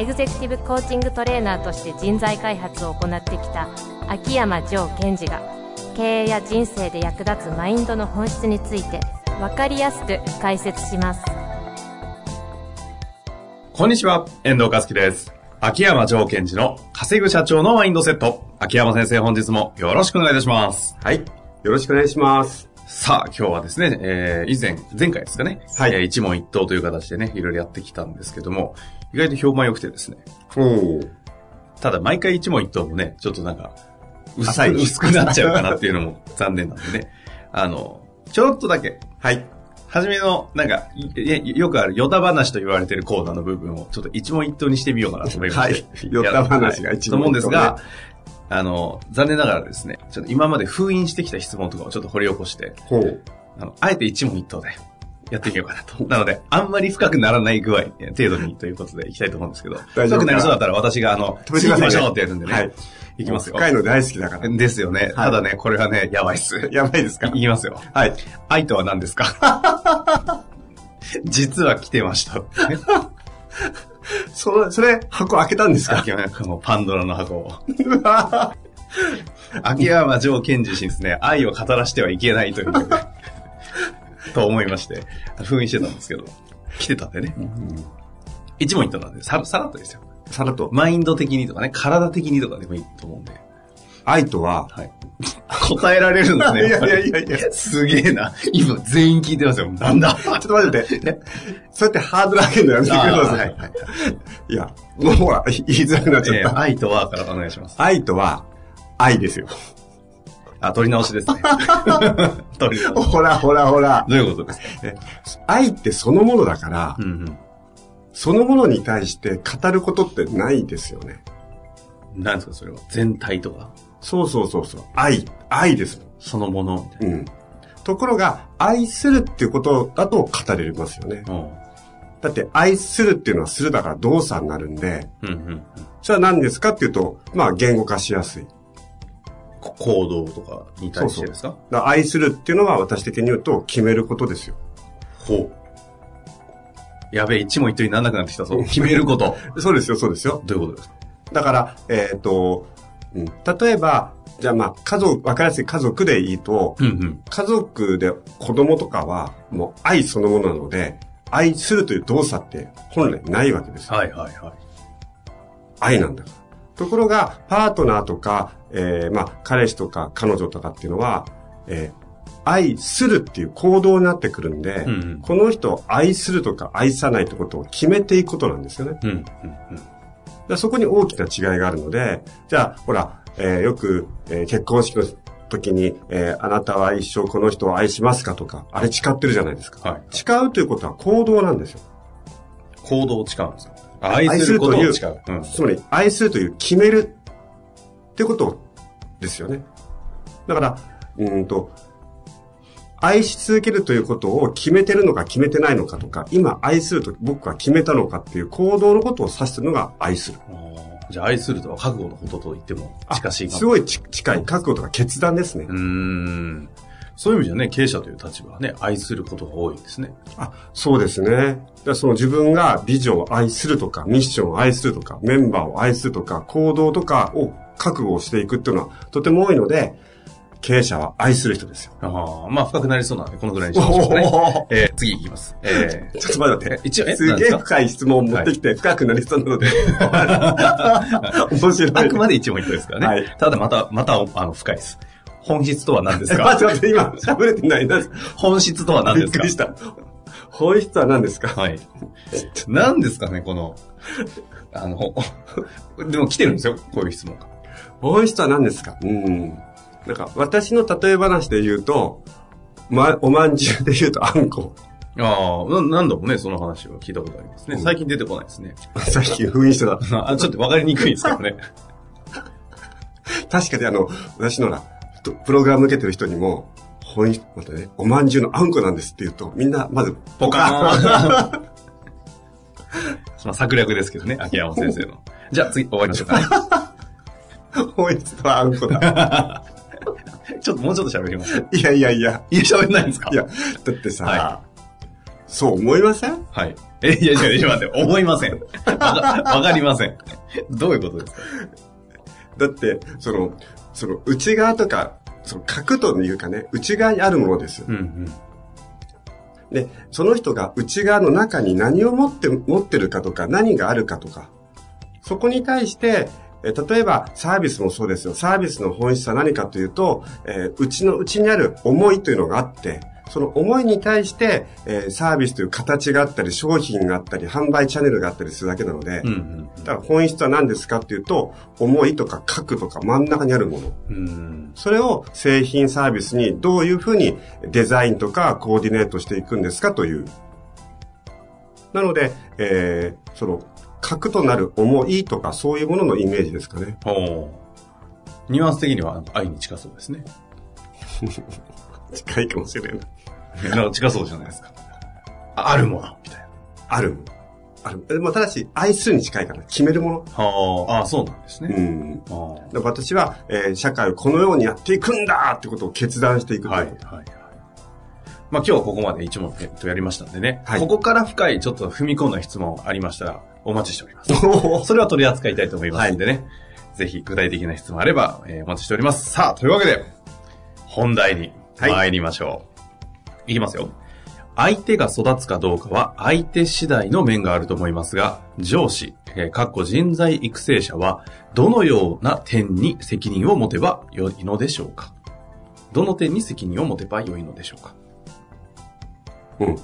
エグゼクティブコーチングトレーナーとして人材開発を行ってきた秋山城賢治が経営や人生で役立つマインドの本質について分かりやすく解説しますこんにちは、遠藤和樹です。秋山城賢治の稼ぐ社長のマインドセット。秋山先生、本日もよろしくお願いいたします。はい。よろしくお願いします。さあ、今日はですね、えー、以前、前回ですかね、はいえー一問一答という形でね、いろいろやってきたんですけども、意外と評判良くてですね。ただ毎回一問一答もね、ちょっとなんか、薄浅いく薄くなっちゃうかなっていうのも 残念なんでね、あの、ちょっとだけ、はい。初めの、なんか、よくある、ヨタ話と言われてるコーナーの部分を、ちょっと一問一答にしてみようかなと思いまして。はい ヨタ話が一問一答ねと思うんですが、あの、残念ながらですね、ちょっと今まで封印してきた質問とかをちょっと掘り起こして、ほう。あの、あえて一問一答でやってみようかなと。なので、あんまり深くならない具合、え程度にということでいきたいと思うんですけど、大丈夫か深くなりそうだったら私が、あの、止めてくださいねましょうってやるんでね。はい。いきますよ。深いの大好きだから。ですよね。はいただね、これはね、やばいっす。やばいですか？いきますよ。はい。愛とは何ですか？実は来てました。それ、それ、箱開けたんですか？秋山このパンドラの箱を。秋山城賢治氏にですね、愛を語らせてはいけないという、と思いまして、封印してたんですけど、来てたんでね。一問一答なんで、ささらっとですよ。さらっと。マインド的にとかね、体的にとかでもいいと思うんで。愛とは、はい。答えられるんですね。いやいやいやいやすげえな。今全員聞いてますよ。なんだ？ちょっと待ってて。そうやってハードル上げるのやめてくださ。はいいはい。いや、もうほら、言いづらくなっちゃえーった。愛とはからお願いします。愛とは、愛ですよ。あ、取り直しですね。取り直し。ほらほらほら。どういうことですか？え愛ってそのものだからう、んそのものに対して語ることってないですよね。うん。何ですかそれは？全体とか、そうそうそうそう。愛、愛です。そのものうん。ところが、愛するっていうことだと語れますよね。な。うん。だって、愛するっていうのはするだから動作になるんで、うんうん。それは何ですかっていうと、まあ、言語化しやすい。こ行動とかに対してですか？だから愛するっていうのは私的に言うと、決めることですよ。ほう。やべえ、一問一答にならなくなってきたぞ。決めること。そうですよ、そうですよ。どういうことですか？だから、えっ、と、うん、例えば、じゃあまあ、家族、わかりやすい家族でいいと、うんうん。家族で子供とかは、もう愛そのものなので、愛するという動作って本来ないわけですよ。はいはいはい。愛なんだから。ところが、パートナーとか、えー、まあ、彼氏とか彼女とかっていうのは、えー愛するっていう行動になってくるんで、うんうんこの人を愛するとか愛さないってことを決めていくことなんですよね。うんうんうん。でそこに大きな違いがあるので、じゃあ、ほら、えーよく、えー結婚式の時に、えーあなたは一生この人を愛しますかとか、あれ誓ってるじゃないですか。はい。誓うということは行動なんですよ。行動を誓うんですよ。愛することを誓う。うん。つまり、愛するという決めるってことですよね。だから、うーんと、愛し続けるということを決めてるのか決めてないのかとか、今愛すると僕は決めたのかっていう行動のことを指してるのが愛する。じゃあ愛するとは覚悟のことと言っても近しいすごいち近い覚悟とか決断ですねう。ーん。そういう意味じゃね、経営者という立場はね、愛することが多いんですね。あ、そうですね。だその自分がビジョンを愛するとか、ミッションを愛するとか、メンバーを愛するとか、行動とかを覚悟をしていくっていうのはとても多いので、経営者は愛する人ですよ。ああ、まあ深くなりそうなので、このぐらいにしましょうかね。えー次いきます。え ちょっと待って。一応えすげえ深い質問を持ってきて、深くなりそうなので。面白い。ー、あくまで一問一答ですからね。はいただまた、また、あの、深いです。本質とは何ですえか？待って待って、今、喋れてない。何です本質とは何ですか？びっくりした。本質は何ですか？はい。何ですかね、この、あの、でも来てるんですよ、こういう質問が。本質は何ですか？うん。なんか、私の例え話で言うと、ま、おまんじゅうで言うとあんこ。ああ、な何度もね、その話を聞いたことありますね。最近出てこないですね。さっき封印してた。あちょっとわかりにくいですけどね。確かにあの、私のら、とプログラム受けてる人にも、本質、またね、おまんじゅうのあんこなんですって言うと、みんな、まず、ポカーンまあ 策略ですけどね、秋山先生の。じゃあ次終わりましょうかね。本質はあんこだ。ちょっともうちょっと喋ります。いやいやいや、いや、喋んないんですか？いや、だってさ、はそう思いません？はい。え、いや、いや、いや、待って、思いません。わかわかりません。どういうことですか？だって、その、その内側とか、その角というかね、内側にあるものですよ。うんうん。で、その人が内側の中に何を持って、持ってるかとか、何があるかとか、そこに対して、え例えばサービスもそうですよ。サービスの本質は何かというと、えーうちの内にある思いというのがあって、その思いに対して、えーサービスという形があったり、商品があったり、販売チャンネルがあったりするだけなので。だから本質は何ですかっていうと、思いとか核とか真ん中にあるもの。うん。それを製品サービスにどういうふうにデザインとかコーディネートしていくんですかという。なので、えー、その、核となる思いとかそういうもののイメージですかね。ニュアンス的には愛に近そうですね。近いかもしれない。なんか近そうじゃないですか。ああるもの、みたいな。ある。ある。でもただし、愛するに近いから、決めるもはあ、ああ、そうなんですの。ね。うん。あ私は、えー社会をこのようにやっていくんだってことを決断していくはい、はい、はい。まあ今日はここまで一問えっとやりましたんでね。はいここから深いちょっと踏み込んだ質問ありましたらお待ちしております。おそれは取り扱いたいと思いますんでね。ぜひ具体的な質問あれば、えーお待ちしております。さあ、というわけで、本題に参りましょう。い、きますよ。相手が育つかどうかは相手次第の面があると思いますが、上司、えー、かっこ人材育成者は、どのような点に責任を持てばよいのでしょうか？どの点に責任を持てばよいのでしょうか？うん。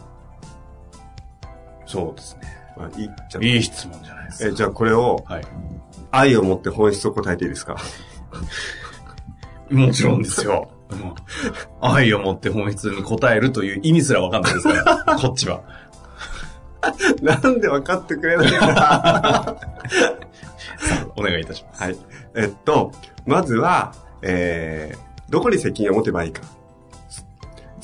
そうですね。あいいじゃあいい質問じゃないですか。えじゃあこれをはい。愛を持って本質を答えていいですか？もちろんですよ。も う愛を持って本質に応えるという意味すらわかんないですから、こっちは。なんで分かってくれないんだ お願いいたします。はい。えっと、まずは、えー、どこに責任を持てばいいか。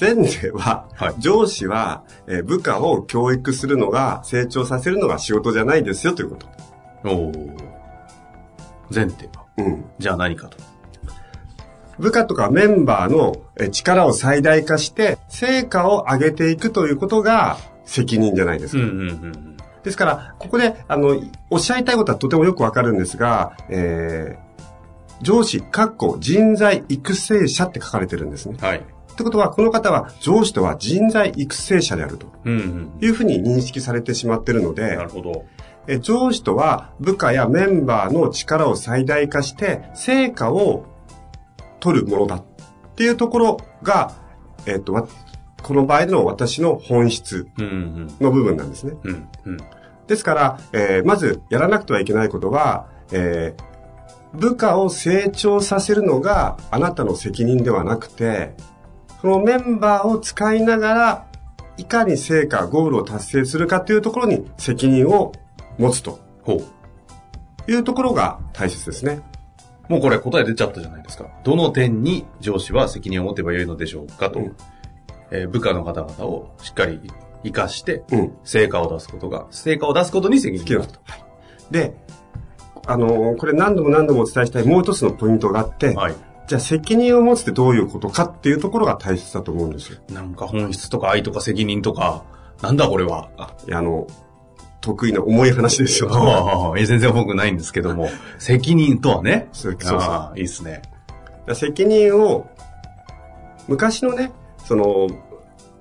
前提は、はい上司は、えー部下を教育するのが、成長させるのが仕事じゃないですよということ。おー前提は？うん。じゃあ何かと。部下とかメンバーのえー力を最大化して、成果を上げていくということが責任じゃないですか。うんうんうんですから、ここで、あの、おっしゃりたいことはとてもよくわかるんですが、えー、上司、かっこ人材育成者って書かれてるんですね。うん。はい。ってことは、この方は上司とは人材育成者であると。いうふうに認識されてしまっているのでな、るほど。え上司とは部下やメンバーの力を最大化して成果を取るものだっていうところが、えっ、と、わこの場合の私の本質の部分なんですね。うん。うんですから、えーまずやらなくてはいけないことは、えー部下を成長させるのがあなたの責任ではなくて、そのメンバーを使いながら、いかに成果、ゴールを達成するかというところに責任を持つとほう。いうところが大切ですね。もうこれ答え出ちゃったじゃないですか。どの点に上司は責任を持てばよいのでしょうかと。うんえー部下の方々をしっかり活かして、うん。成果を出すことが、成果を出すことに責任があること。で、あのーこれ何度も何度もお伝えしたいもう一つのポイントがあって、と。はい。じゃあ責任を持つってどういうことかっていうところが大切だと思うんですよ。なんか本質とか愛とか責任とか、なんだこれは。あいや、あの、得意な重い話ですよ。ああ、いや全然僕ないんですけども、責任とはね。そうそういいですね。責任を、昔のね、その、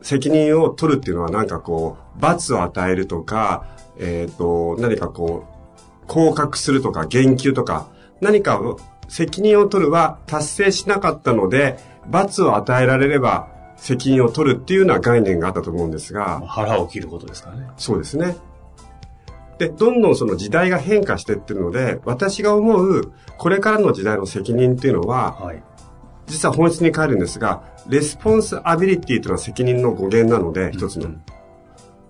責任を取るっていうのはなんかこう、罰を与えるとか、えっ、と、何かこう、降格するとか、言及とか、何かを責任を取るは達成しなかったので、罰を与えられれば責任を取るっていうような概念があったと思うんですが、腹を切ることですからね。そうですね。で、どんどんその時代が変化していってるので、私が思う、これからの時代の責任っていうのは、はい。実は本質に返るんですが、 response ability というのは責任の語源なので、一つの。うん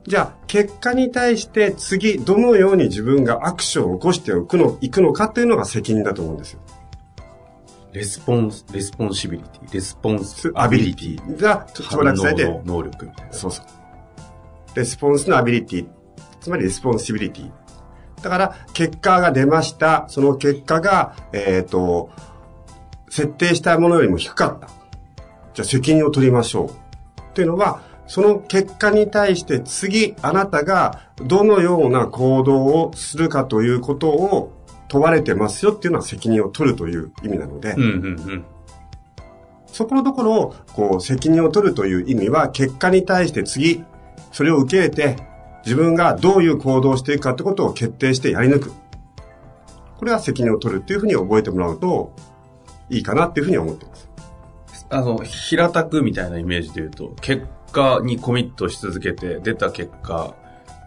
じゃあ、結果に対して次、どのように自分がアクションを起こしていくのいくのかっていうのが責任だと思うんですよ。response、responsibility、response ability が省略されて、能力みたいな。そうそう。 response の ability、つまり responsibility。だから、結果が出ました。その結果が、えっ、と、設定したものよりも低かった。じゃあ責任を取りましょう。っていうのは、その結果に対して次、あなたがどのような行動をするかということを問われてますよっていうのは責任を取るという意味なので、うんうんうん。そこのところを、こう、責任を取るという意味は、結果に対して次、それを受け入れて、自分がどういう行動をしていくかってことを決定してやり抜く。これは責任を取るっていうふうに覚えてもらうと、いいかなっていうふうに思ってます。あの、平たくみたいなイメージで言うと、結果にコミットし続けて、出た結果、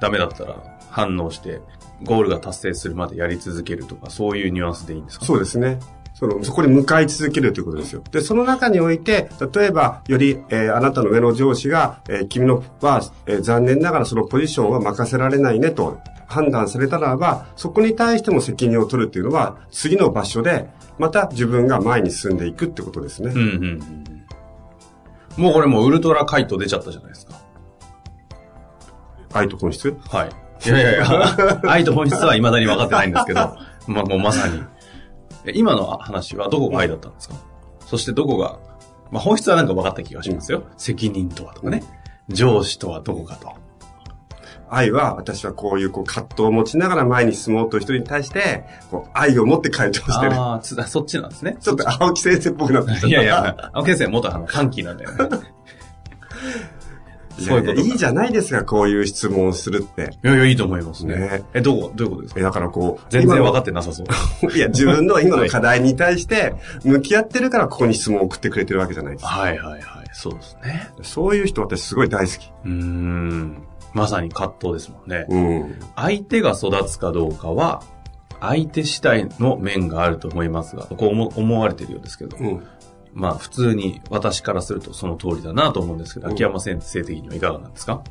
ダメだったら反応して、ゴールが達成するまでやり続けるとか、そういうニュアンスでいいんですか？そうですね。その、そこに向かい続けるということですよ。で、その中において、例えば、より、えーあなたの上の上司が、えー君のは、えー残念ながらそのポジションは任せられないねと判断されたならば、そこに対しても責任を取るっていうのは、次の場所で、また自分が前に進んでいくってことですね。うんうん。もうこれもうウルトラ回答出ちゃったじゃないですか。愛と本質？はい。いやいやいや、愛と本質は未だに分かってないんですけど、まあもうまさに。え今の話はどこが愛だったんですか？そしてどこが、まあ本質はなんか分かった気がしますよ。責任とはとかね。上司とはどこかと。愛は、私はこういうこう葛藤を持ちながら前に進もうという人に対して、こう愛を持って回答してる。ああ、つそっちなんですね。ちょっと青木先生っぽくなってきた。いやいや、青木先生元あの、短期なんだよね。そういうことかいやいじゃないですか、こういう質問をするって。いやいや、いいと思いますね。ねえ、どこ、どういうことですか？えだからこう、全然分かっってなさそう。て いや、自分の今の課題に対して、向き合ってるからここに質問を送ってくれてるわけじゃないですか。はいはいはい。そうですね。そういう人私すごい大好き。うーん。まさに葛藤ですもんね。うん。相手が育つかどうかは、相手次第の面があると思いますが、こう思思われてるようですけど、うん。まあ普通に私からするとその通りだなと思うんですけど、うん。秋山先生的にはいかがなんですか？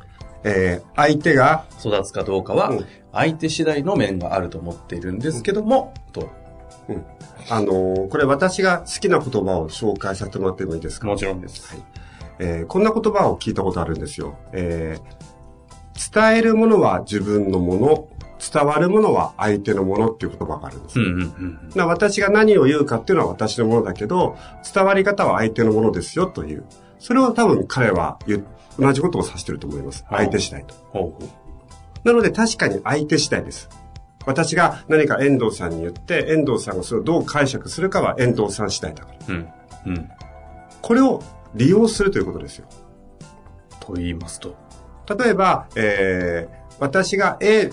えー相手が、育つかどうかはうん、相手次第の面があると思っているんですけども、と。あのーこれ私が好きな言葉を紹介させてもらってもいいですか？もちろんです。えーこんな言葉を聞いたことあるんですよ。えー伝えるものは自分のもの、伝わるものは相手のものっていう言葉があるんですよ。うんうんうん。な私が何を言うかっていうのは私のものだけど、伝わり方は相手のものですよという。それを多分彼は同じことを指してると思います。はい相手次第と。なので確かに相手次第です。私が何か遠藤さんに言って、遠藤さんがそれをどう解釈するかは遠藤さん次第だから。うん。うん。これを利用するということですよ。と言いますと。例えば、えー、私が A、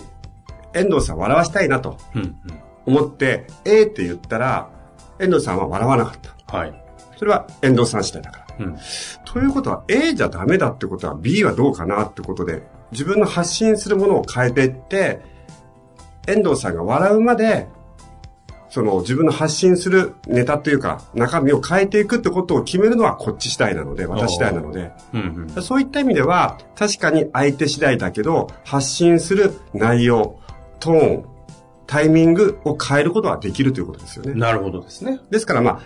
遠藤さんを笑わしたいなとうんうん。思って A って言ったら、遠藤さんは笑わなかった。はい。それは遠藤さん次第だから。うん。ということは A じゃダメだってことは B はどうかなってことで、自分の発信するものを変えていって、遠藤さんが笑うまで、その自分の発信するネタというか中身を変えていくってことを決めるのはこっち次第なので、私次第なので。うんうん。そういった意味では、確かに相手次第だけど、発信する内容、トーン、タイミングを変えることはできるということですよね。なるほどですね。ですからまあ、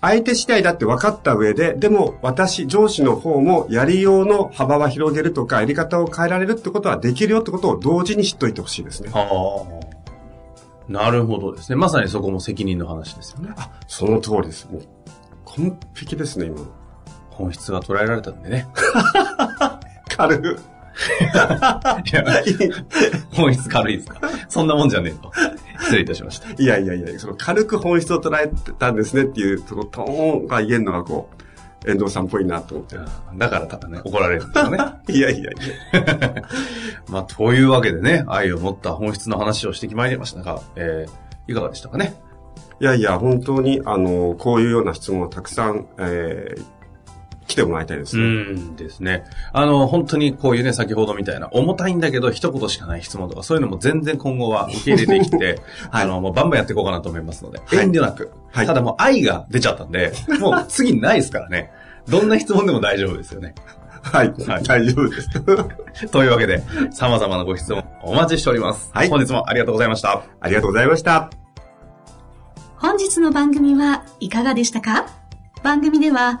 相手次第だって分かった上で、でも私、上司の方もやりようの幅は広げるとか、やり方を変えられるってことはできるよってことを同時に知っといてほしいですね。はあ。なるほどですね。まさにそこも責任の話ですよね。あ、その通りです。もう、完璧ですね、今の。本質が捉えられたんでね。軽く。いや本質軽いですか？そんなもんじゃねえと。失礼いたしました。いやいやいや、その軽く本質を捉えてたんですねっていう、そのトーンが言えるのがこう、遠藤さんっぽいなと思って。だからただね、怒られるんですよね。いやいやいや。まあ、というわけでね、愛を持った本質の話をしてきまいりましたが、えー、いかがでしたかね？いやいや、本当に、あの、こういうような質問をたくさん、えー、来てもらいたいですうね。んですね。あの、本当にこういうね、先ほどみたいな、重たいんだけど一言しかない質問とか、そういうのも全然今後は受け入れてきて、はいあの、もうバンバンやっていこうかなと思いますので、はい遠慮なく。はいただもう愛が出ちゃったんで、もう次ないですからね。どんな質問でも大丈夫ですよね。はい、はい大丈夫です。というわけで、様々なご質問お待ちしております。はい本日もありがとうございました。ありがとうございました。本日の番組はいかがでしたか？番組では